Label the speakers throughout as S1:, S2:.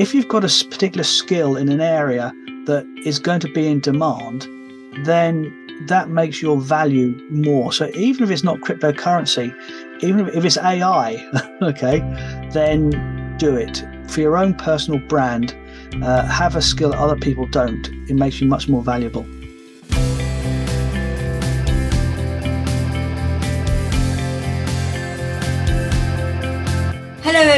S1: if you've got a particular skill in an area that is going to be in demand, then that makes your value more. So even if it's not cryptocurrency, even if it's AI, okay, then do it for your own personal brand. Uh, have a skill other people don't. It makes you much more valuable.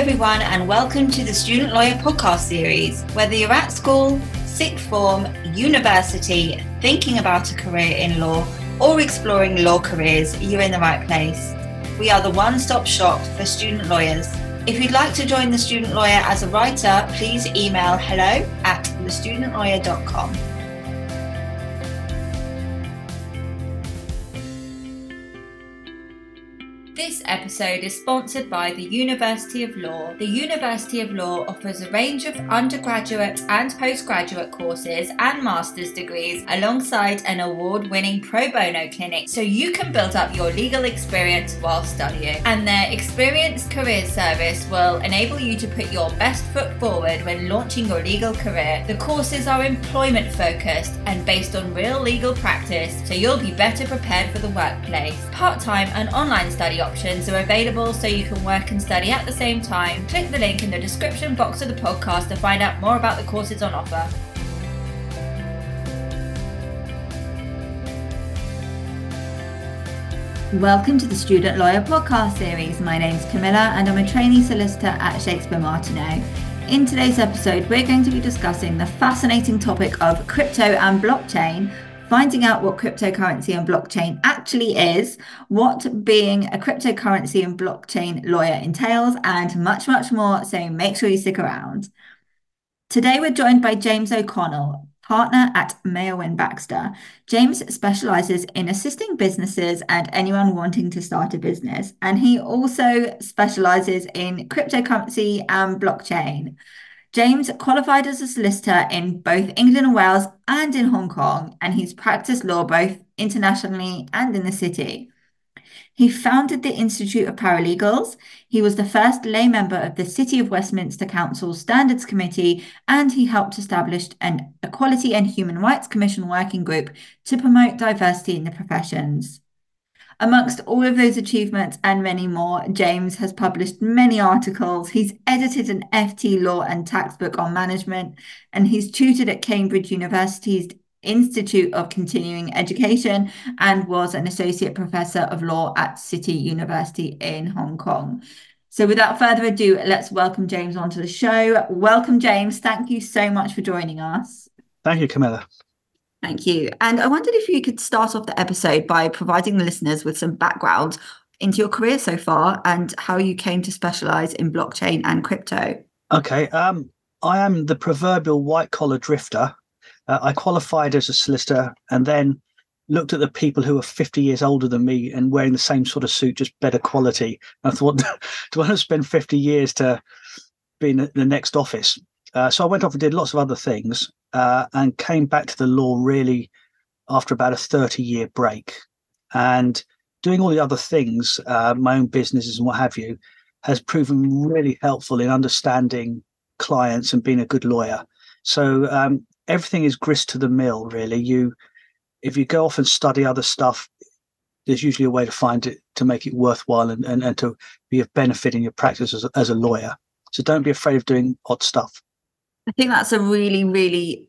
S2: Everyone, and welcome to the Student Lawyer Podcast Series. Whether you're at school, sixth form, university, thinking about a career in law, or exploring law careers, you're in the right place. We are the one stop shop for student lawyers. If you'd like to join the student lawyer as a writer, please email hello at thestudentlawyer.com. This episode is sponsored by the University of Law. The University of Law offers a range of undergraduate and postgraduate courses and master's degrees alongside an award winning pro bono clinic so you can build up your legal experience while studying. And their experienced career service will enable you to put your best foot forward when launching your legal career. The courses are employment focused and based on real legal practice so you'll be better prepared for the workplace. Part time and online study options are available so you can work and study at the same time. Click the link in the description box of the podcast to find out more about the courses on offer. Welcome to the Student Lawyer Podcast Series. My name's Camilla and I'm a trainee solicitor at Shakespeare Martineau. In today's episode, we're going to be discussing the fascinating topic of crypto and blockchain finding out what cryptocurrency and blockchain actually is, what being a cryptocurrency and blockchain lawyer entails, and much, much more. So make sure you stick around. Today, we're joined by James O'Connell, partner at Mayo Baxter. James specializes in assisting businesses and anyone wanting to start a business. And he also specializes in cryptocurrency and blockchain. James qualified as a solicitor in both England and Wales and in Hong Kong, and he's practiced law both internationally and in the city. He founded the Institute of Paralegals. He was the first lay member of the City of Westminster Council Standards Committee, and he helped establish an Equality and Human Rights Commission working group to promote diversity in the professions. Amongst all of those achievements and many more, James has published many articles. He's edited an FT law and tax book on management, and he's tutored at Cambridge University's Institute of Continuing Education and was an associate professor of law at City University in Hong Kong. So, without further ado, let's welcome James onto the show. Welcome, James. Thank you so much for joining us.
S1: Thank you, Camilla.
S2: Thank you. And I wondered if you could start off the episode by providing the listeners with some background into your career so far and how you came to specialize in blockchain and crypto.
S1: Okay. Um, I am the proverbial white collar drifter. Uh, I qualified as a solicitor and then looked at the people who were 50 years older than me and wearing the same sort of suit, just better quality. I thought, do I want to spend 50 years to be in the next office? Uh, so I went off and did lots of other things uh, and came back to the law really after about a 30 year break. And doing all the other things, uh, my own businesses and what have you, has proven really helpful in understanding clients and being a good lawyer. So um, everything is grist to the mill, really. You, if you go off and study other stuff, there's usually a way to find it to make it worthwhile and, and, and to be of benefit in your practice as a, as a lawyer. So don't be afraid of doing odd stuff.
S2: I think that's a really, really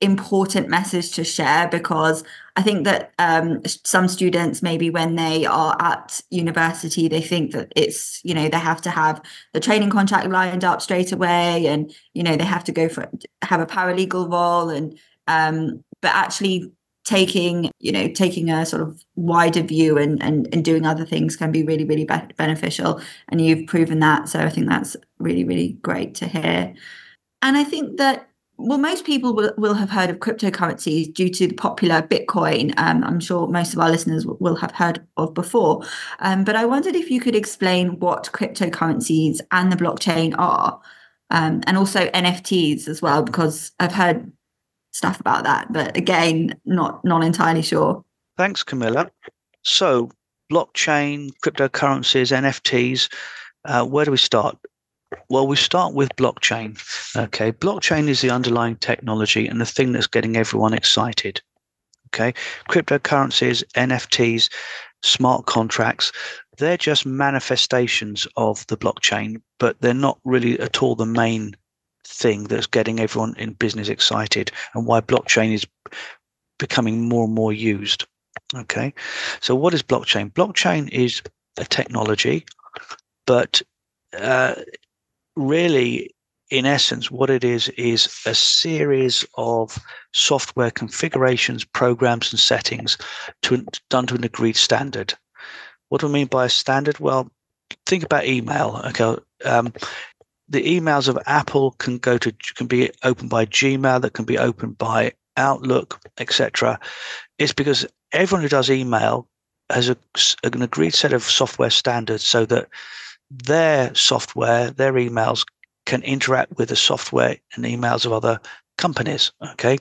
S2: important message to share because I think that um, some students, maybe when they are at university, they think that it's, you know, they have to have the training contract lined up straight away and, you know, they have to go for have a paralegal role. And, um, but actually taking, you know, taking a sort of wider view and, and, and doing other things can be really, really be- beneficial. And you've proven that. So I think that's really, really great to hear. And I think that well, most people will, will have heard of cryptocurrencies due to the popular Bitcoin. Um, I'm sure most of our listeners will have heard of before. Um, but I wondered if you could explain what cryptocurrencies and the blockchain are, um, and also NFTs as well, because I've heard stuff about that, but again, not not entirely sure.
S1: Thanks, Camilla. So, blockchain, cryptocurrencies, NFTs. Uh, where do we start? Well, we start with blockchain. Okay, blockchain is the underlying technology and the thing that's getting everyone excited. Okay, cryptocurrencies, NFTs, smart contracts, they're just manifestations of the blockchain, but they're not really at all the main thing that's getting everyone in business excited and why blockchain is becoming more and more used. Okay, so what is blockchain? Blockchain is a technology, but uh, really, in essence, what it is is a series of software configurations, programs, and settings to, done to an agreed standard. What do I mean by a standard? Well, think about email. Okay, um, the emails of Apple can go to can be opened by Gmail, that can be opened by Outlook, etc. It's because everyone who does email has a, an agreed set of software standards so that their software, their emails can interact with the software and emails of other companies. Okay.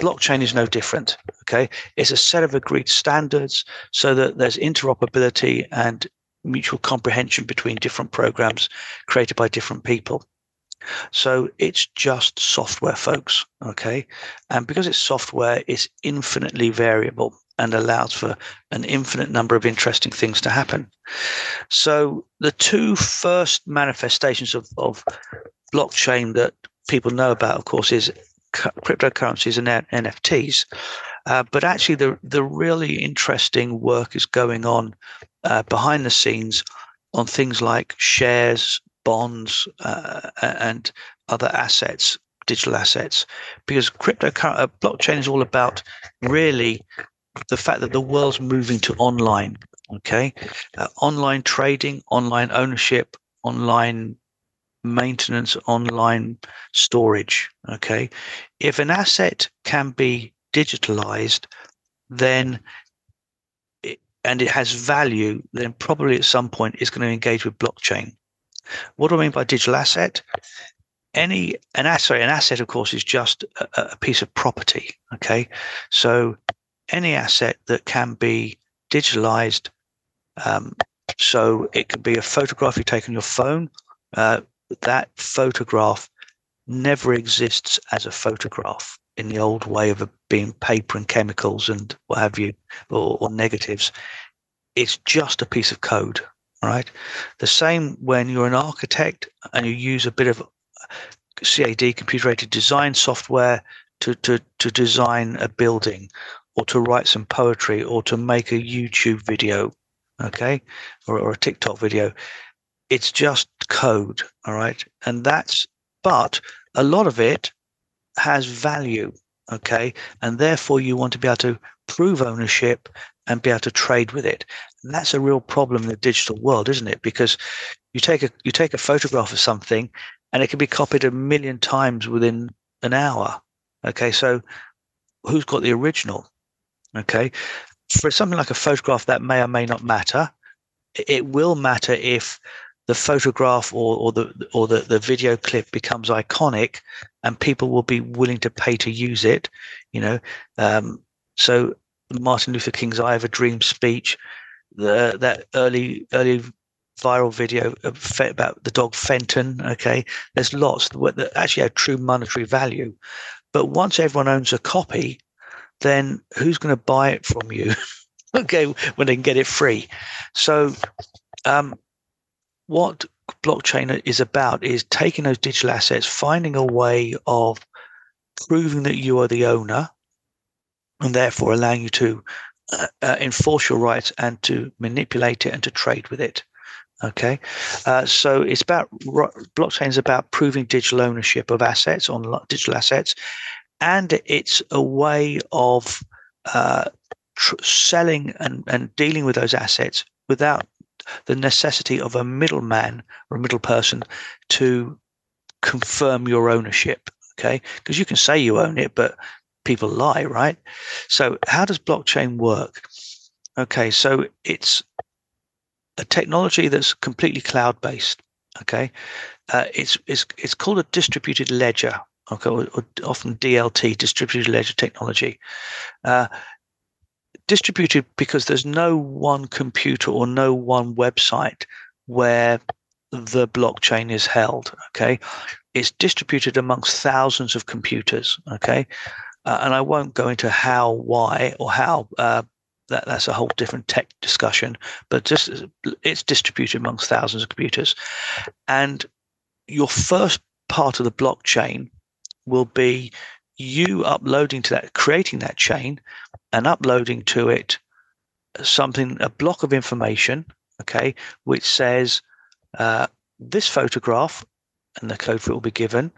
S1: Blockchain is no different. Okay. It's a set of agreed standards so that there's interoperability and mutual comprehension between different programs created by different people. So it's just software, folks. Okay. And because it's software, it's infinitely variable and allows for an infinite number of interesting things to happen. So the two first manifestations of, of blockchain that people know about, of course, is cryptocurrencies and NFTs. Uh, but actually, the the really interesting work is going on uh, behind the scenes on things like shares, bonds, uh, and other assets, digital assets, because crypto uh, blockchain is all about really the fact that the world's moving to online. Okay, uh, online trading, online ownership, online maintenance, online storage. Okay, if an asset can be digitalized, then it, and it has value, then probably at some point it's going to engage with blockchain. What do I mean by digital asset? Any an asset, an asset, of course, is just a, a piece of property. Okay, so any asset that can be digitalized. Um, so it could be a photograph you take on your phone. Uh, that photograph never exists as a photograph in the old way of being paper and chemicals and what have you, or, or negatives. It's just a piece of code. Right. The same when you're an architect and you use a bit of CAD, computer aided design software to, to, to design a building or to write some poetry or to make a YouTube video, okay, or, or a TikTok video. It's just code, all right, and that's but a lot of it has value, okay, and therefore you want to be able to prove ownership and be able to trade with it. And that's a real problem in the digital world, isn't it? Because you take a you take a photograph of something and it can be copied a million times within an hour. Okay, so who's got the original? Okay. For something like a photograph, that may or may not matter. It will matter if the photograph or, or the or the, the video clip becomes iconic and people will be willing to pay to use it. You know, um, so Martin Luther King's "I Have a Dream" speech, the that early early viral video about the dog Fenton. Okay, there's lots that actually have true monetary value, but once everyone owns a copy, then who's going to buy it from you? okay, when they can get it free. So, um, what blockchain is about is taking those digital assets, finding a way of proving that you are the owner, and therefore allowing you to uh, uh, enforce your rights and to manipulate it and to trade with it. Okay, uh, so it's about blockchain is about proving digital ownership of assets on digital assets, and it's a way of uh, tr- selling and, and dealing with those assets without the necessity of a middleman or a middle person to confirm your ownership. Okay, because you can say you own it, but people lie, right? So, how does blockchain work? Okay, so it's a technology that's completely cloud based. Okay, uh, it's it's it's called a distributed ledger okay, or, or often DLT, distributed ledger technology. Uh, distributed because there's no one computer or no one website where the blockchain is held. Okay, it's distributed amongst thousands of computers. Okay, uh, and I won't go into how, why, or how. Uh, that, that's a whole different tech discussion. But just it's distributed amongst thousands of computers, and your first part of the blockchain will be you uploading to that, creating that chain, and uploading to it something, a block of information, okay, which says uh, this photograph, and the code for it will be given,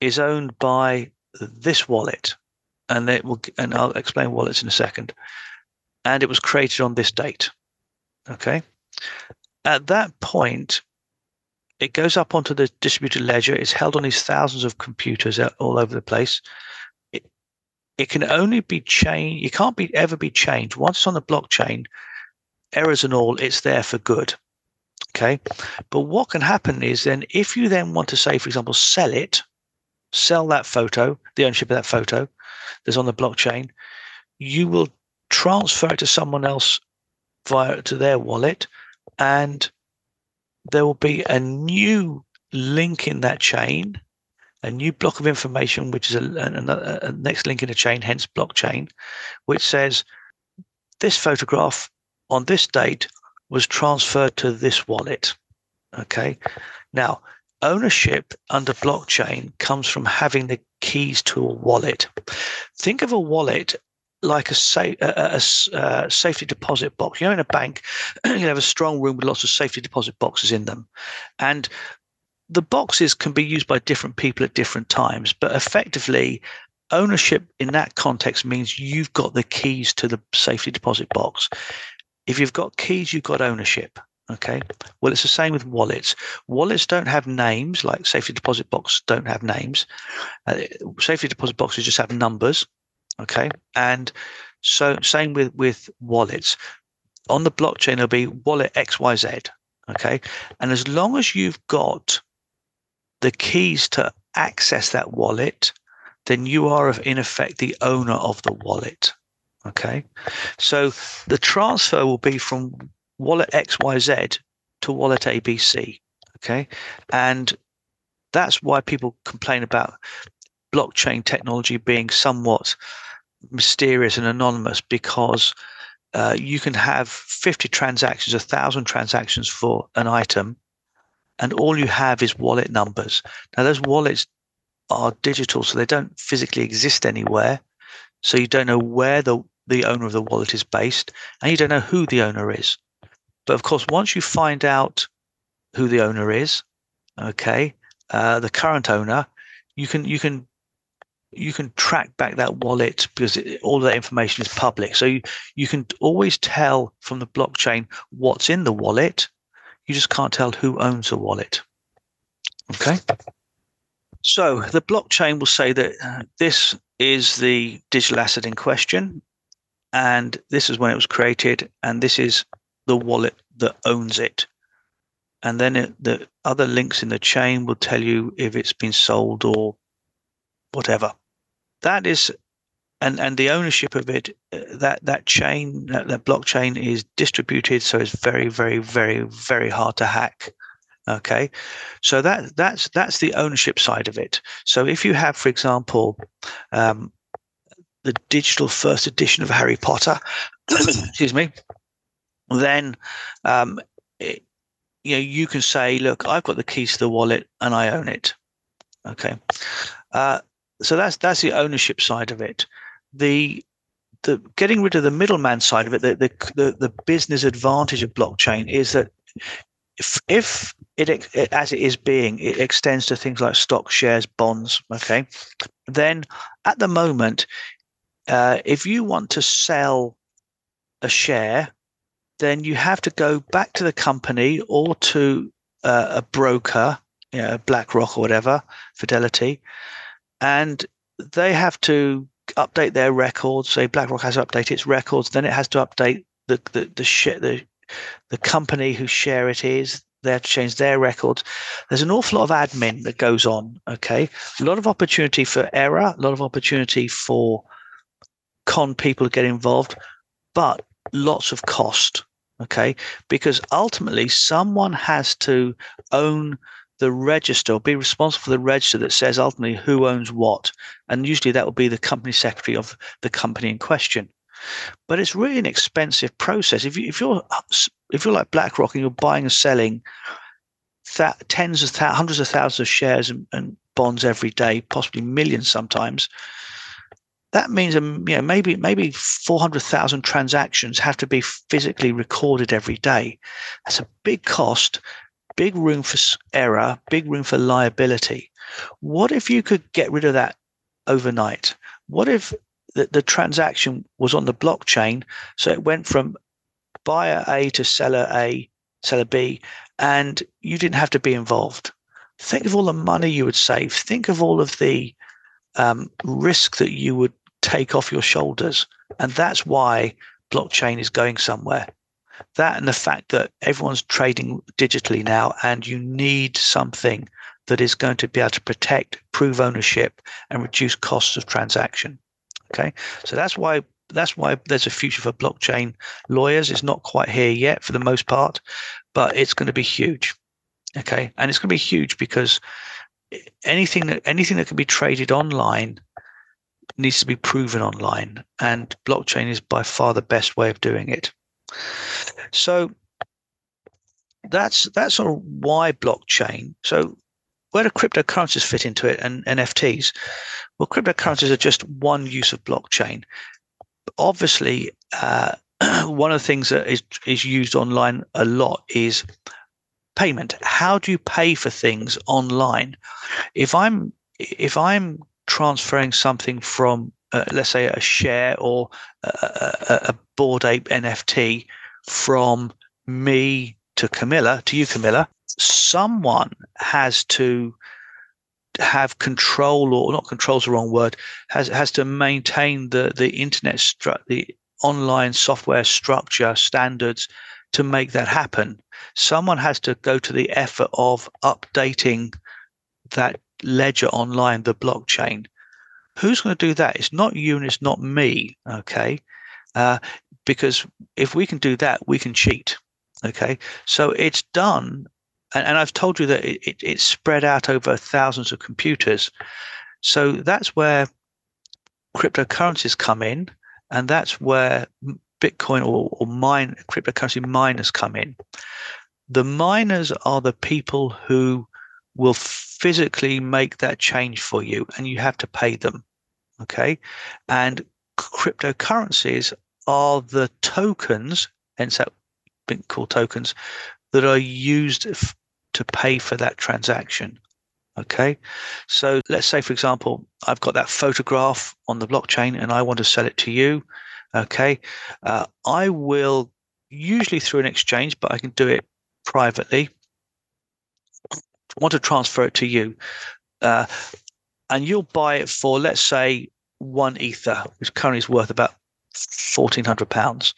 S1: is owned by this wallet, and it will, and I'll explain wallets in a second, and it was created on this date, okay. At that point, it goes up onto the distributed ledger. It's held on these thousands of computers all over the place. It, it can only be changed. It can't be ever be changed. Once it's on the blockchain, errors and all, it's there for good. Okay. But what can happen is then if you then want to say, for example, sell it, sell that photo, the ownership of that photo that's on the blockchain, you will transfer it to someone else via to their wallet and there will be a new link in that chain, a new block of information, which is a, a, a next link in the chain, hence blockchain, which says this photograph on this date was transferred to this wallet. Okay. Now, ownership under blockchain comes from having the keys to a wallet. Think of a wallet like a, a, a, a, safety deposit box. You know, in a bank, you have a strong room with lots of safety deposit boxes in them, and the boxes can be used by different people at different times. But effectively, ownership in that context means you've got the keys to the safety deposit box. If you've got keys, you've got ownership. Okay. Well, it's the same with wallets. Wallets don't have names, like safety deposit boxes don't have names. Uh, safety deposit boxes just have numbers Okay. And so same with, with wallets. On the blockchain, there'll be wallet XYZ. Okay. And as long as you've got the keys to access that wallet, then you are in effect the owner of the wallet. Okay. So the transfer will be from wallet XYZ to wallet ABC. Okay. And that's why people complain about blockchain technology being somewhat mysterious and anonymous because uh, you can have 50 transactions, a thousand transactions for an item, and all you have is wallet numbers. Now, those wallets are digital, so they don't physically exist anywhere. So you don't know where the, the owner of the wallet is based, and you don't know who the owner is. But of course, once you find out who the owner is, okay, uh, the current owner, you can you can you can track back that wallet because it, all that information is public. So you, you can always tell from the blockchain what's in the wallet. You just can't tell who owns the wallet. Okay. So the blockchain will say that uh, this is the digital asset in question, and this is when it was created, and this is the wallet that owns it. And then it, the other links in the chain will tell you if it's been sold or whatever. That is, and and the ownership of it, uh, that that chain, that, that blockchain is distributed, so it's very, very, very, very hard to hack. Okay, so that that's that's the ownership side of it. So if you have, for example, um, the digital first edition of Harry Potter, excuse me, then um, it, you know you can say, look, I've got the keys to the wallet and I own it. Okay. Uh, so that's that's the ownership side of it. The the getting rid of the middleman side of it, the the the, business advantage of blockchain is that if, if it, as it is being, it extends to things like stock, shares, bonds. Okay, then at the moment, uh, if you want to sell a share, then you have to go back to the company or to uh, a broker, you know, BlackRock or whatever, Fidelity, and they have to update their records. Say BlackRock has to update its records, then it has to update the the the share the the company whose share it is. They have to change their records. There's an awful lot of admin that goes on. Okay, a lot of opportunity for error, a lot of opportunity for con people to get involved, but lots of cost. Okay. Because ultimately, someone has to own the register be responsible for the register that says ultimately who owns what. And usually that will be the company secretary of the company in question. But it's really an expensive process. If, you, if you're if you're like BlackRock and you're buying and selling tens of th- hundreds of thousands of shares and, and bonds every day, possibly millions sometimes, that means um, you know maybe maybe 400,000 transactions have to be physically recorded every day. That's a big cost, big room for error, big room for liability. What if you could get rid of that overnight? What if the, the transaction was on the blockchain, so it went from buyer A to seller A, seller B, and you didn't have to be involved? Think of all the money you would save. Think of all of the um, risk that you would take off your shoulders. And that's why blockchain is going somewhere. That and the fact that everyone's trading digitally now, and you need something that is going to be able to protect, prove ownership, and reduce costs of transaction. Okay, so that's why that's why there's a future for blockchain lawyers. It's not quite here yet for the most part, but it's going to be huge. Okay, and it's going to be huge because anything that anything that can be traded online needs to be proven online, and blockchain is by far the best way of doing it. So that's that's sort of why blockchain. So where do cryptocurrencies fit into it and NFTs? Well, cryptocurrencies are just one use of blockchain. Obviously, uh, one of the things that is is used online a lot is payment. How do you pay for things online? If I'm if I'm transferring something from uh, let's say a share or a, a, a bored ape NFT from me to Camilla to you, Camilla, someone has to have control or not control is the wrong word has has to maintain the the internet stru- the online software structure standards to make that happen. Someone has to go to the effort of updating that ledger online the blockchain who's going to do that it's not you and it's not me okay uh, because if we can do that we can cheat okay so it's done and, and I've told you that it, it, it's spread out over thousands of computers. So that's where cryptocurrencies come in, and that's where Bitcoin or, or mine cryptocurrency miners come in. The miners are the people who will physically make that change for you, and you have to pay them. Okay, and cryptocurrencies are the tokens, hence that been called tokens, that are used f- to pay for that transaction. Okay. So let's say, for example, I've got that photograph on the blockchain and I want to sell it to you. Okay. Uh, I will usually through an exchange, but I can do it privately. I want to transfer it to you. Uh, and you'll buy it for, let's say, one ether, which currently is worth about £1,400.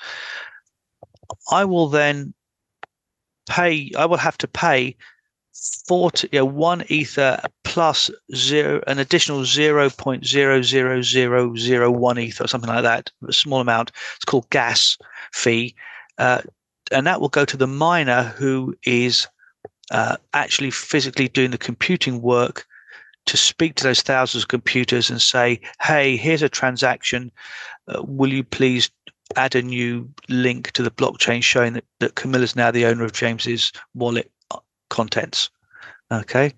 S1: I will then pay, I will have to pay 40, you know, one ether plus zero, an additional 0.00001 ether or something like that, a small amount. It's called gas fee. Uh, and that will go to the miner who is uh, actually physically doing the computing work to speak to those thousands of computers and say, hey, here's a transaction. Uh, will you please add a new link to the blockchain showing that, that is now the owner of James's wallet uh, contents. Okay.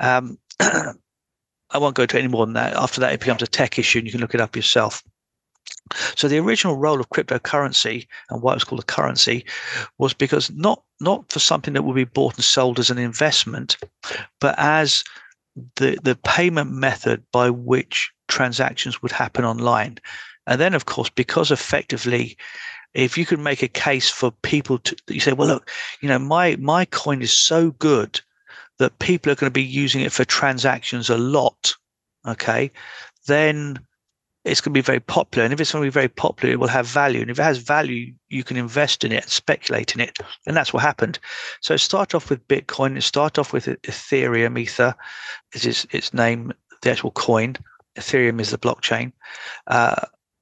S1: Um, I won't go into any more than that. After that, it becomes a tech issue and you can look it up yourself. So the original role of cryptocurrency and why it was called a currency was because not not for something that would be bought and sold as an investment, but as the the payment method by which transactions would happen online. And then, of course, because effectively, if you can make a case for people to, you say, well, look, you know, my my coin is so good that people are going to be using it for transactions a lot. Okay, then it's going to be very popular. And if it's going to be very popular, it will have value. And if it has value, you can invest in it and speculate in it. And that's what happened. So start off with Bitcoin. Start off with Ethereum. Ether is its, its name, the actual coin. Ethereum is the blockchain. Uh,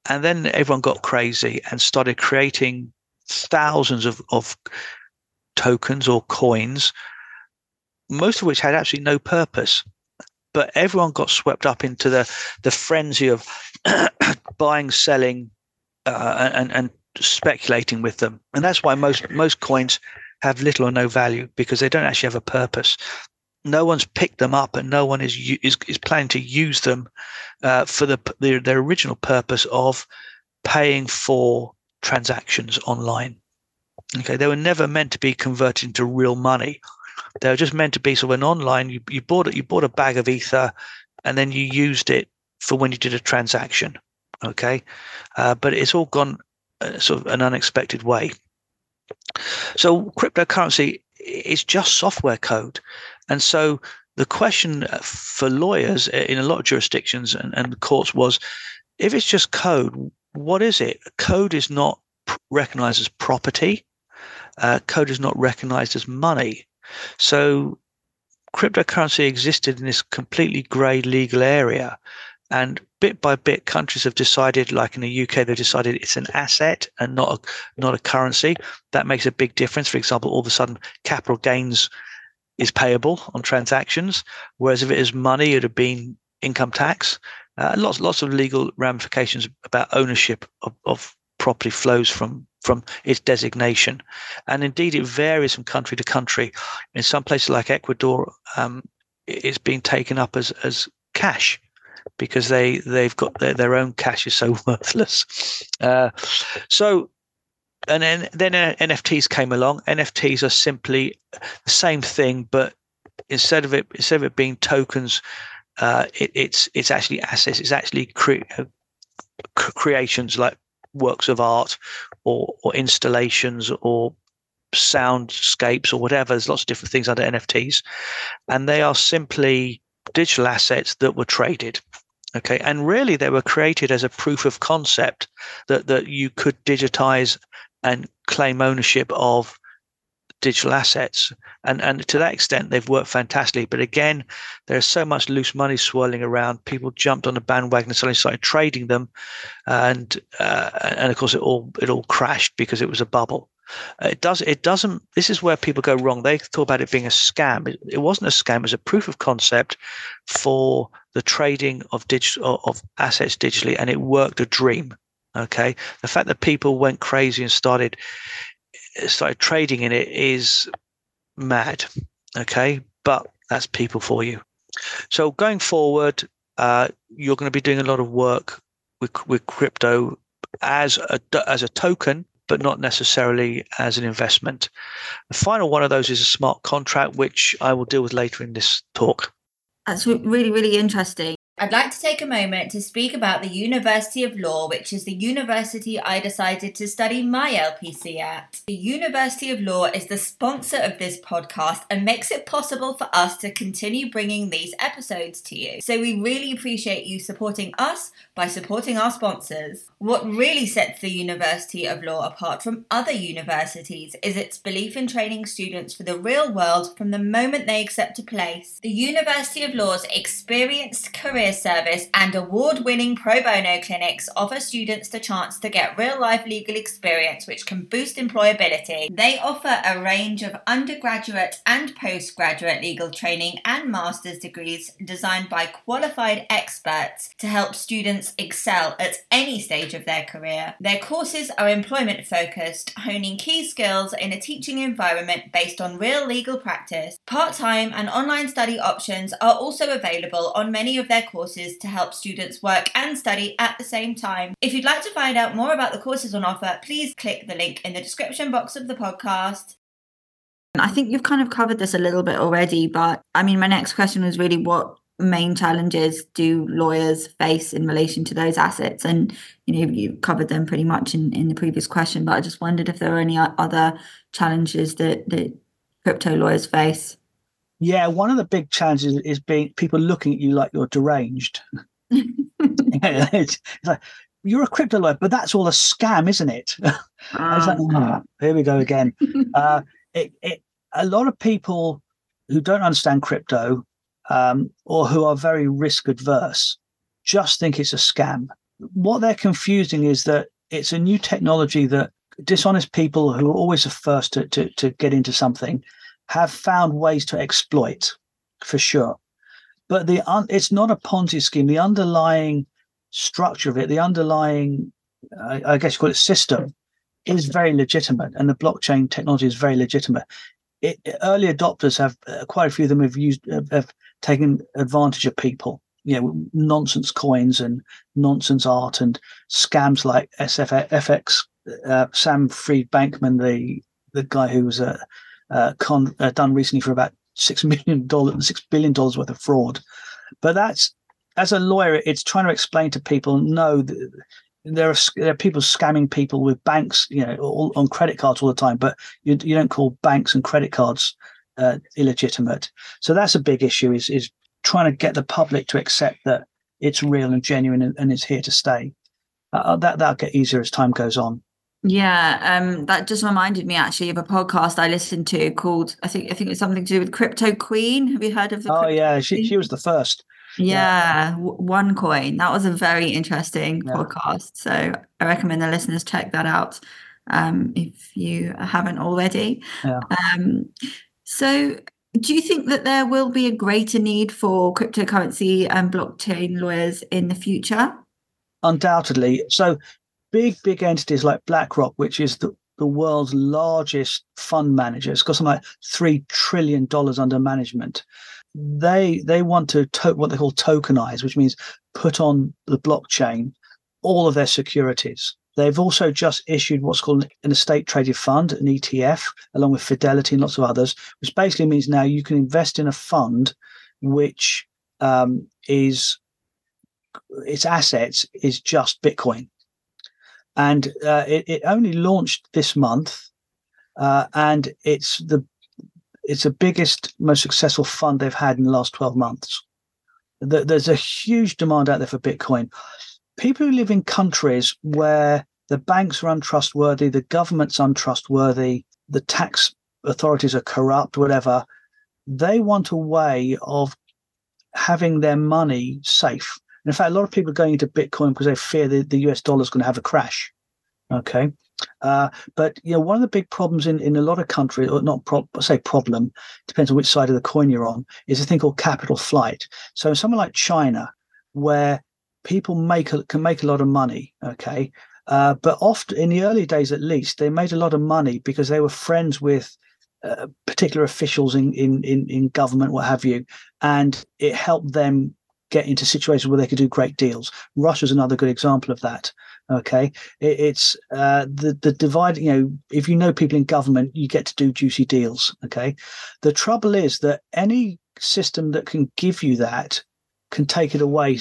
S1: and then everyone got crazy and started creating thousands of, of tokens or coins, most of which had absolutely no purpose. But everyone got swept up into the, the frenzy of buying, selling, uh, and, and speculating with them. And that's why most, most coins have little or no value because they don't actually have a purpose. No one's picked them up, and no one is is, is planning to use them uh, for the their, their original purpose of paying for transactions online. Okay, they were never meant to be converted into real money. They were just meant to be of an online. You, you bought it. You bought a bag of ether, and then you used it for when you did a transaction. Okay, uh, but it's all gone uh, sort of an unexpected way. So cryptocurrency is just software code, and so the question for lawyers in a lot of jurisdictions and, and courts was, if it's just code, what is it? Code is not recognized as property. Uh, code is not recognized as money. So cryptocurrency existed in this completely grey legal area. And bit by bit, countries have decided, like in the UK, they've decided it's an asset and not a, not a currency. That makes a big difference. For example, all of a sudden, capital gains is payable on transactions, whereas if it is money, it would have been income tax. Uh, lots lots of legal ramifications about ownership of, of property flows from from its designation, and indeed it varies from country to country. In some places like Ecuador, um, it's being taken up as as cash because they they've got their, their own cash is so worthless. Uh, so and then then NFTs came along. NFTs are simply the same thing, but instead of it instead of it being tokens uh, it, it's it's actually assets. It's actually cre- uh, creations like works of art or or installations or soundscapes or whatever. There's lots of different things under NFTs, and they are simply digital assets that were traded. Okay, and really they were created as a proof of concept that that you could digitize and claim ownership of digital assets. And and to that extent, they've worked fantastically. But again, there's so much loose money swirling around. People jumped on the bandwagon and suddenly started trading them, and uh, and of course it all it all crashed because it was a bubble. It does. It doesn't. This is where people go wrong. They thought about it being a scam. It, it wasn't a scam. It was a proof of concept for the trading of digital of assets digitally, and it worked a dream. Okay, the fact that people went crazy and started started trading in it is mad. Okay, but that's people for you. So going forward, uh, you're going to be doing a lot of work with with crypto as a as a token, but not necessarily as an investment. The final one of those is a smart contract, which I will deal with later in this talk.
S2: That's really, really interesting. I'd like to take a moment to speak about the University of Law, which is the university I decided to study my LPC at. The University of Law is the sponsor of this podcast and makes it possible for us to continue bringing these episodes to you. So we really appreciate you supporting us by supporting our sponsors. What really sets the University of Law apart from other universities is its belief in training students for the real world from the moment they accept a place. The University of Law's experienced career service and award winning pro bono clinics offer students the chance to get real life legal experience which can boost employability. They offer a range of undergraduate and postgraduate legal training and master's degrees designed by qualified experts to help students excel at any stage of their career. Their courses are employment focused, honing key skills in a teaching environment based on real legal practice. Part time and online study options are also available on many of their courses to help students work and study at the same time. If you'd like to find out more about the courses on offer, please click the link in the description box of the podcast. I think you've kind of covered this a little bit already, but I mean, my next question was really what main challenges do lawyers face in relation to those assets? And you know, you covered them pretty much in, in the previous question, but I just wondered if there are any other challenges that that crypto lawyers face.
S3: Yeah, one of the big challenges is being people looking at you like you're deranged. it's, like you're a crypto lawyer, but that's all a scam, isn't it? Like, oh, here we go again. uh, it, it, a lot of people who don't understand crypto um, or who are very risk adverse just think it's a scam. What they're confusing is that it's a new technology that
S1: dishonest people who are always the first to, to, to get into something have found ways to exploit for sure. But the un, it's not a Ponzi scheme. The underlying structure of it, the underlying, I, I guess you call it system, is very legitimate, and the blockchain technology is very legitimate. It, early adopters have uh, quite a few of them have used have, have taken advantage of people you know nonsense coins and nonsense art and scams like SFX. Uh, Sam Fried Bankman, the the guy who was uh, uh, con, uh, done recently for about six million dollars, six billion dollars worth of fraud. But that's as a lawyer, it's trying to explain to people no. There are there are people scamming people with banks, you know, all, on credit cards all the time. But you you don't call banks and credit cards uh, illegitimate. So that's a big issue. Is is trying to get the public to accept that it's real and genuine and, and here to stay. Uh, uh, that that'll get easier as time goes on.
S2: Yeah, um, that just reminded me actually of a podcast I listened to called I think I think it's something to do with Crypto Queen. Have you heard of the?
S1: Oh yeah, she she was the first.
S2: Yeah, yeah. OneCoin. That was a very interesting yeah. podcast. So I recommend the listeners check that out um, if you haven't already.
S1: Yeah.
S2: Um, so do you think that there will be a greater need for cryptocurrency and blockchain lawyers in the future?
S1: Undoubtedly. So, big, big entities like BlackRock, which is the, the world's largest fund manager, it's got something like $3 trillion under management. They they want to, to what they call tokenize, which means put on the blockchain all of their securities. They've also just issued what's called an estate traded fund, an ETF, along with Fidelity and lots of others, which basically means now you can invest in a fund which um, is its assets is just Bitcoin. And uh, it, it, only launched this month, uh, and it's the it's the biggest, most successful fund they've had in the last twelve months. There's a huge demand out there for Bitcoin people who live in countries where the banks are untrustworthy, the government's untrustworthy, the tax authorities are corrupt, whatever, they want a way of having their money safe. In fact, a lot of people are going into Bitcoin because they fear the, the US dollar is going to have a crash. Okay. Uh, but you know, one of the big problems in, in a lot of countries, or not pro- say problem, depends on which side of the coin you're on, is a thing called capital flight. So somewhere like China, where people make a, can make a lot of money. Okay, uh, but often in the early days, at least, they made a lot of money because they were friends with uh, particular officials in, in in in government, what have you, and it helped them get into situations where they could do great deals. Russia's another good example of that. Okay, it, it's uh, the the divide. You know, if you know people in government, you get to do juicy deals. Okay, the trouble is that any system that can give you that can take it away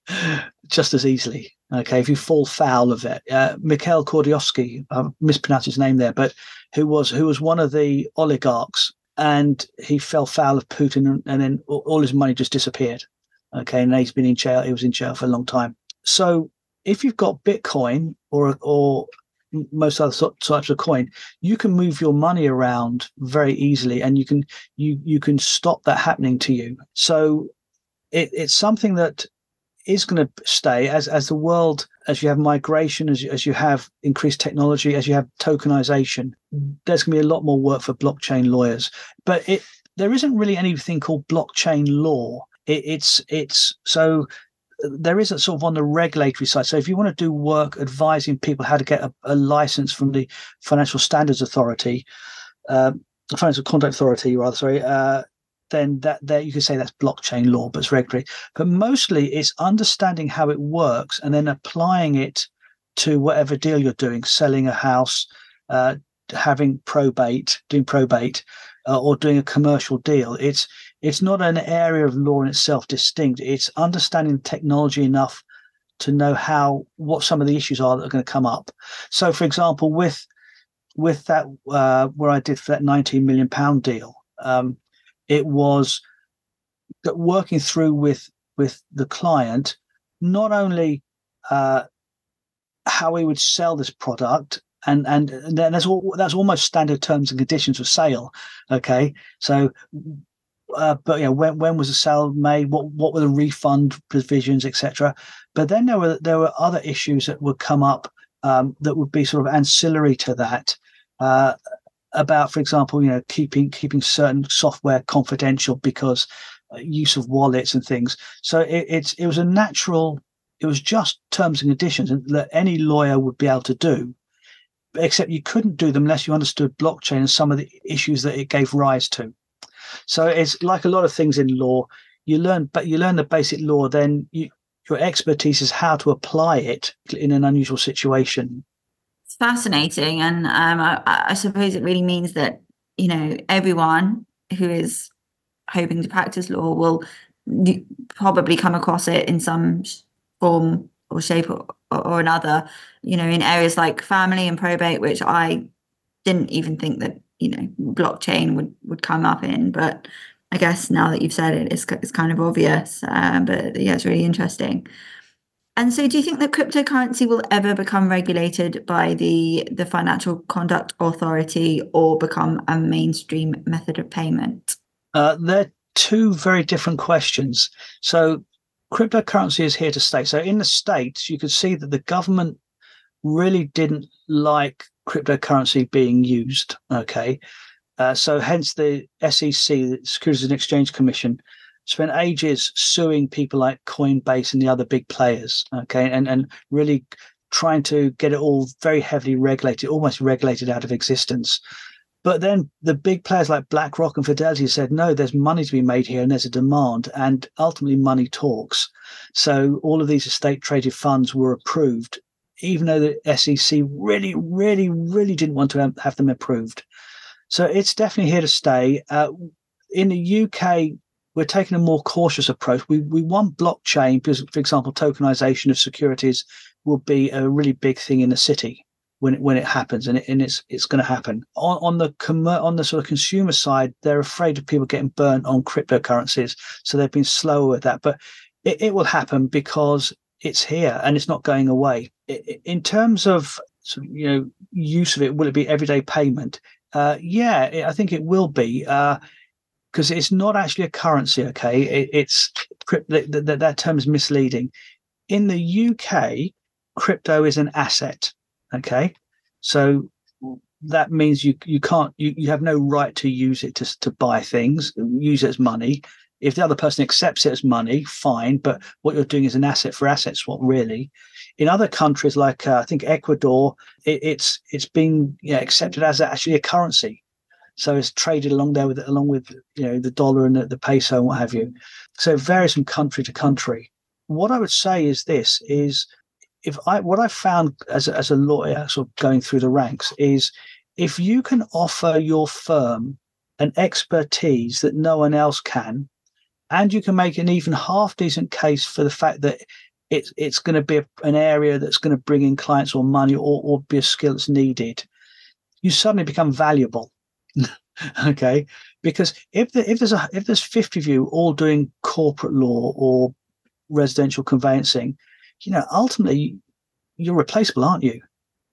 S1: just as easily. Okay, if you fall foul of it, uh, Mikhail Khodorkovsky, I mispronounced his name there, but who was who was one of the oligarchs, and he fell foul of Putin, and then all his money just disappeared. Okay, and he's been in jail. He was in jail for a long time. So if you've got Bitcoin or or most other types of coin, you can move your money around very easily, and you can you you can stop that happening to you. So it, it's something that is going to stay as as the world as you have migration as you, as you have increased technology as you have tokenization there's going to be a lot more work for blockchain lawyers but it there isn't really anything called blockchain law it, it's it's so there isn't sort of on the regulatory side so if you want to do work advising people how to get a, a license from the financial standards authority uh, financial conduct authority rather sorry uh, then that there you could say that's blockchain law, but it's regulatory. But mostly it's understanding how it works and then applying it to whatever deal you're doing, selling a house, uh, having probate, doing probate, uh, or doing a commercial deal. It's it's not an area of law in itself distinct. It's understanding technology enough to know how what some of the issues are that are going to come up. So, for example, with with that uh, where I did for that 19 million pound deal, um, it was that working through with with the client not only uh, how we would sell this product and and then that's all that's almost standard terms and conditions for sale okay so uh, but know when when was the sale made what what were the refund provisions etc but then there were there were other issues that would come up um, that would be sort of ancillary to that. Uh, about, for example, you know, keeping keeping certain software confidential because uh, use of wallets and things. So it, it's it was a natural. It was just terms and conditions that any lawyer would be able to do, except you couldn't do them unless you understood blockchain and some of the issues that it gave rise to. So it's like a lot of things in law. You learn, but you learn the basic law. Then you, your expertise is how to apply it in an unusual situation
S2: it's fascinating, and um, I, I suppose it really means that you know everyone who is hoping to practice law will probably come across it in some form or shape or, or, another you know in areas like family and probate which i didn't even think that you know blockchain would would come up in but i guess now that you've said it it's, it's kind of obvious uh, but yeah it's really interesting and so, do you think that cryptocurrency will ever become regulated by the, the Financial Conduct Authority or become a mainstream method of payment?
S1: Uh, they're two very different questions. So, cryptocurrency is here to stay. So, in the States, you could see that the government really didn't like cryptocurrency being used. Okay. Uh, so, hence the SEC, the Securities and Exchange Commission, spent ages suing people like Coinbase and the other big players, okay, and and really trying to get it all very heavily regulated, almost regulated out of existence. But then the big players like BlackRock and Fidelity said, no, there's money to be made here and there's a demand. And ultimately, money talks. So all of these estate traded funds were approved, even though the SEC really, really, really didn't want to have them approved. So it's definitely here to stay. Uh, in the UK, we're taking a more cautious approach. We we want blockchain because, for example, tokenization of securities will be a really big thing in the city when it, when it happens, and, it, and it's it's going to happen. On on the com- on the sort of consumer side, they're afraid of people getting burnt on cryptocurrencies, so they've been slower with that. But it, it will happen because it's here and it's not going away. In terms of you know use of it, will it be everyday payment? Uh, yeah, I think it will be. Uh, because it's not actually a currency. Okay, it, it's that, that, that term is misleading. In the UK, crypto is an asset. Okay, so that means you you can't you, you have no right to use it to to buy things, use it as money. If the other person accepts it as money, fine. But what you're doing is an asset for asset swap, really. In other countries like uh, I think Ecuador, it, it's it's been accepted as actually a currency. So it's traded along there with along with you know the dollar and the, the peso and what have you. So it varies from country to country. What I would say is this: is if I what I found as a, as a lawyer, sort of going through the ranks, is if you can offer your firm an expertise that no one else can, and you can make an even half decent case for the fact that it's it's going to be a, an area that's going to bring in clients or money or, or be a skill that's needed, you suddenly become valuable. okay? Because if the, if there's a if there's 50 of you all doing corporate law or residential conveyancing you know ultimately you're replaceable aren't you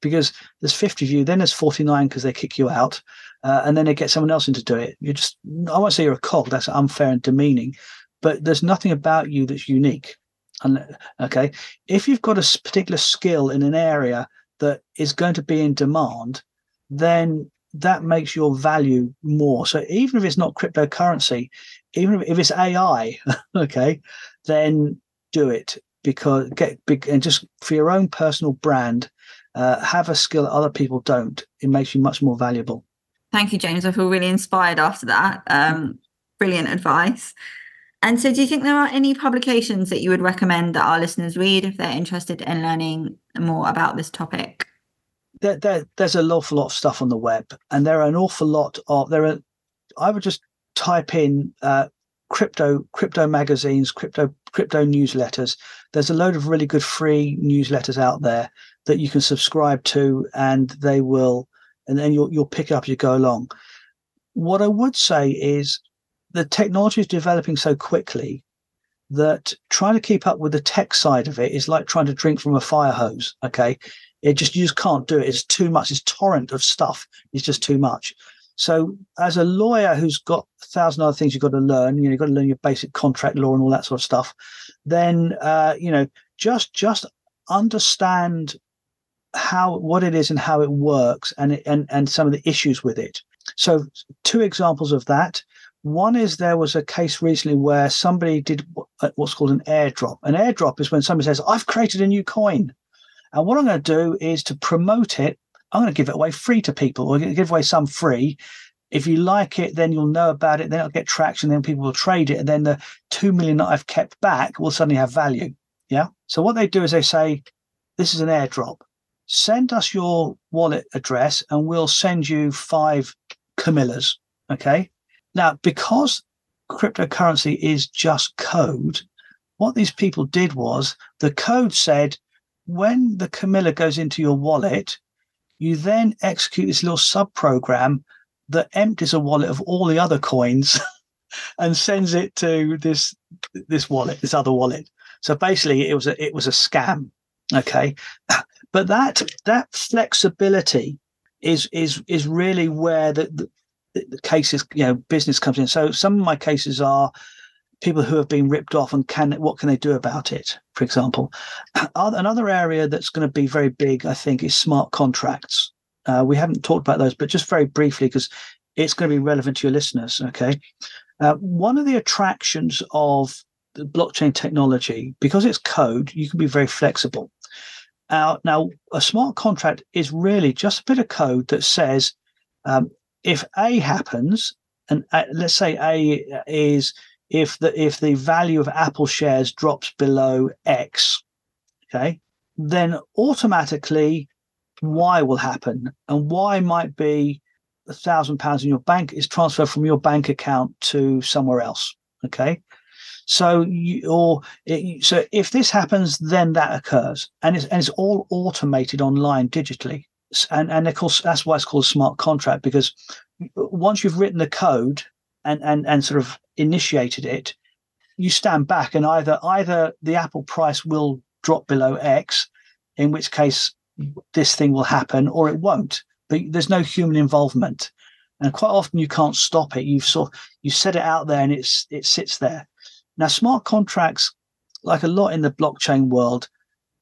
S1: because there's 50 of you then there's 49 because they kick you out uh, and then they get someone else in to do it you're just i won't say you're a cog that's unfair and demeaning but there's nothing about you that's unique and okay if you've got a particular skill in an area that is going to be in demand then that makes your value more. So even if it's not cryptocurrency, even if it's AI, okay, then do it because get big and just for your own personal brand, uh, have a skill that other people don't. It makes you much more valuable.
S2: Thank you, James. I feel really inspired after that. Um, brilliant advice. And so, do you think there are any publications that you would recommend that our listeners read if they're interested in learning more about this topic?
S1: there, there, there's an awful lot of stuff on the web, and there are an awful lot of there are. I would just type in uh, crypto crypto magazines, crypto crypto newsletters. There's a load of really good free newsletters out there that you can subscribe to, and they will, and then you'll you'll pick up as you go along. What I would say is the technology is developing so quickly that trying to keep up with the tech side of it is like trying to drink from a fire hose. Okay, it just you just can't do it. It's too much. It's torrent of stuff. It's just too much. So as a lawyer who's got a thousand other things you've got to learn, you know, you've got to learn your basic contract law and all that sort of stuff. Then uh, you know, just just understand how what it is and how it works and it, and and some of the issues with it. So two examples of that. One is there was a case recently where somebody did uh, what's called an airdrop. An airdrop is when somebody says, "I've created a new coin," and what I'm going to do is to promote it. I'm going to give it away free to people, or give away some free. If you like it, then you'll know about it. Then it'll get traction. Then people will trade it, and then the two million that I've kept back will suddenly have value. Yeah. So what they do is they say, "This is an airdrop. Send us your wallet address, and we'll send you five Camillas." Okay now, because cryptocurrency is just code, what these people did was the code said when the Camilla goes into your wallet, you then execute this little sub program that empties a wallet of all the other coins and sends it to this this wallet, this other wallet. So basically, it was a it was a scam. Okay, but that that flexibility is is is really where the, the the cases, you know, business comes in. So some of my cases are people who have been ripped off and can what can they do about it for example? Another area that's going to be very big i think is smart contracts. Uh, we haven't talked about those but just very briefly because it's going to be relevant to your listeners okay? Uh, one of the attractions of the blockchain technology because it's code you can be very flexible uh, now a smart contract is really just a bit of code that says um, if A happens, and uh, let's say A is if the if the value of Apple shares drops below X, okay, then automatically Y will happen, and Y might be a thousand pounds in your bank is transferred from your bank account to somewhere else. Okay, so you or it, so if this happens, then that occurs, and it's and it's all automated online digitally. And and of course that's why it's called a smart contract because once you've written the code and and and sort of initiated it you stand back and either either the apple price will drop below x in which case this thing will happen or it won't. But there's no human involvement. And quite often you can't stop it. You've sort you set it out there and it's it sits there now smart contracts like a lot in the blockchain world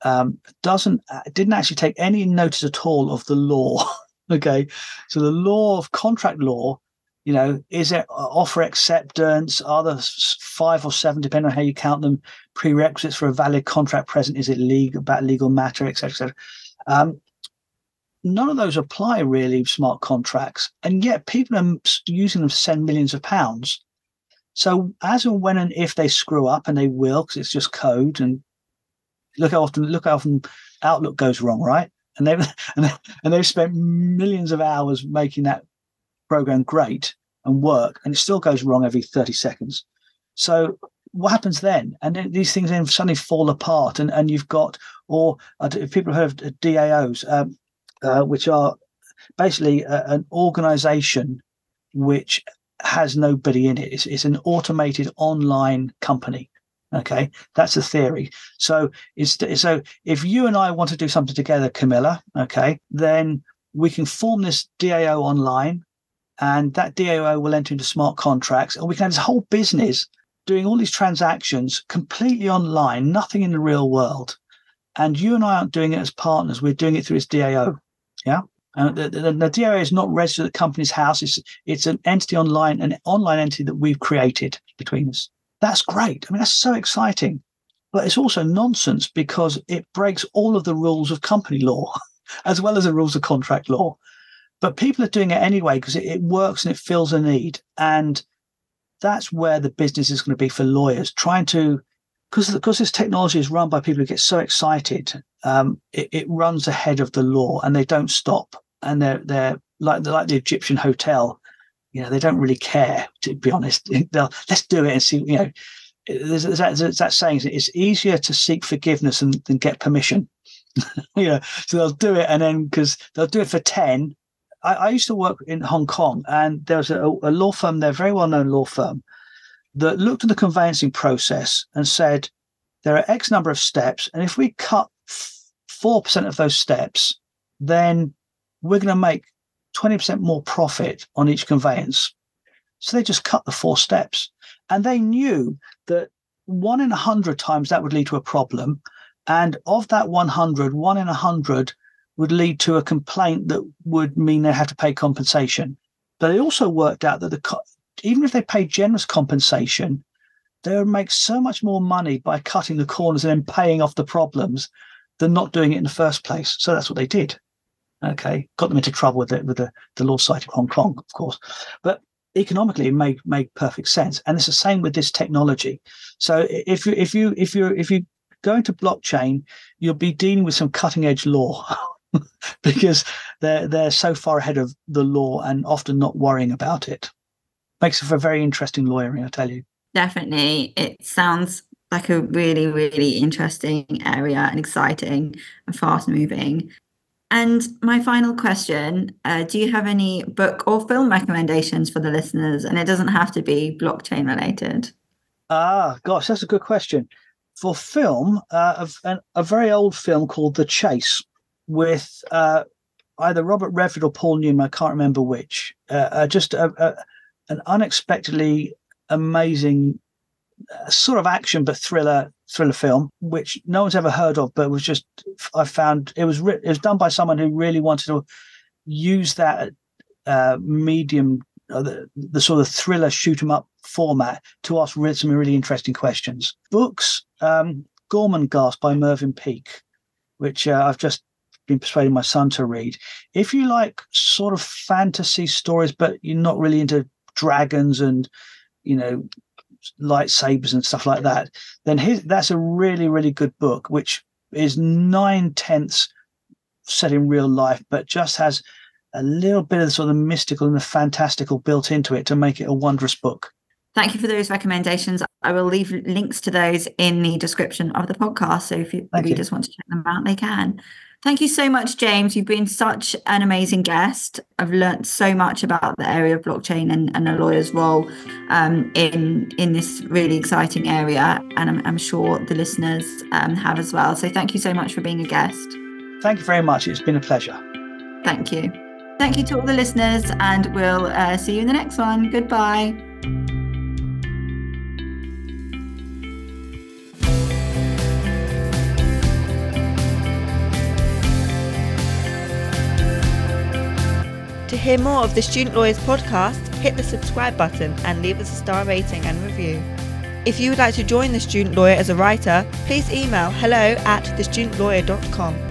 S1: um, doesn't didn't actually take any notice at all of the law. okay, so the law of contract law, you know, is it uh, offer acceptance? Are there five or seven, depending on how you count them, prerequisites for a valid contract present? Is it legal about legal matter, etc., etc. Um, none of those apply really smart contracts, and yet people are using them to send millions of pounds. So as and when and if they screw up, and they will, because it's just code and look how often look how often Outlook goes wrong, right? And they've and they've spent millions of hours making that program great and work, and it still goes wrong every thirty seconds. So what happens then? And these things then suddenly fall apart, and and you've got or if people have heard of DAOs, um, uh, which are basically a, an organization which has nobody in it. It's, it's an automated online company Okay, that's the theory. So is so if you and I want to do something together, Camilla, okay, then we can form this DAO online, and that DAO will enter into smart contracts, and we can have this whole business doing all these transactions completely online, nothing in the real world. And you and I aren't doing it as partners; we're doing it through this DAO. Oh. Yeah. And the, the, the is not registered at the Companies House. It's, it's an entity online, an online entity that we've created between us. That's great. I mean, that's so exciting. But it's also nonsense because it breaks all of the rules of company law as well as the rules of contract law. But people are doing it anyway because it, it works and it fills a need. And that's where the business is going to be for lawyers trying to because because this technology is run by people who get so excited um, it, it, runs ahead of the law and they don't stop and they're they're like they're like the egyptian hotel you know, they don't really care, to be honest. They'll, let's do it and see, you know, there's, there's, that, there's that saying, it's easier to seek forgiveness than, than get permission. you know, so they'll do it and then because they'll do it for 10. I, I, used to work in Hong Kong and there was a, a law firm there, very well known law firm, that looked at the conveyancing process and said, there are X number of steps. And if we cut 4% of those steps, then we're going to make 20% more profit on each conveyance. So they just cut the four steps. And they knew that one in a hundred times that would lead to a problem. And of that 100, one in a hundred would lead to a complaint that would mean they had to pay compensation. But it also worked out that the even if they paid generous compensation, they would make so much more money by cutting the corners and then paying off the problems than not doing it in the first place. So that's what they did. Okay, got them into trouble with it with the, the Law Society of Hong Kong, of course. But economically it made made perfect sense. And it's the same with this technology. So if you if you if you if you go into blockchain, you'll be dealing with some cutting edge law. because they're they're so far ahead of the law and often not worrying about it. Makes for a very interesting lawyering, I tell you.
S2: Definitely. It sounds like a really, really interesting area and exciting and fast moving. And my final question uh, Do you have any book or film recommendations for the listeners? And it doesn't have to be blockchain related.
S1: Ah, gosh, that's a good question. For film, uh, a, a very old film called The Chase with uh, either Robert Redford or Paul Newman, I can't remember which. Uh, uh, just a, a, an unexpectedly amazing uh, sort of action but thriller thriller film, which no one's ever heard of, but was just I found it was it was done by someone who really wanted to use that uh, medium, uh, the, the sort of thriller shoot 'em up format to ask some really interesting questions. Books, um, Gormenghast by Mervyn Peake, which uh, I've just been persuading my son to read. If you like sort of fantasy stories, but you're not really into dragons and you know lightsabers and stuff like that, then his, that's a really, really good book, which is nine tenths set in real life, but just has a little bit of the sort of mystical and the fantastical built into it to make it a wondrous book.
S2: Thank you for those recommendations. I will leave links to those in the description of the podcast. So if you, readers you. want to check them out, they can. Thank you so much, James. You've been such an amazing guest. I've learned so much about the area of blockchain and, and a lawyer's role um, in in this really exciting area, and I'm, I'm sure the listeners um, have as well. So thank you so much for being a guest.
S1: Thank you very much. It's been a pleasure.
S2: Thank you. Thank you to all the listeners, and we'll uh, see you in the next one. Goodbye.
S4: Hear more of the Student Lawyers podcast, hit the subscribe button and leave us a star rating and review. If you would like to join the Student Lawyer as a writer, please email hello at thestudentlawyer.com.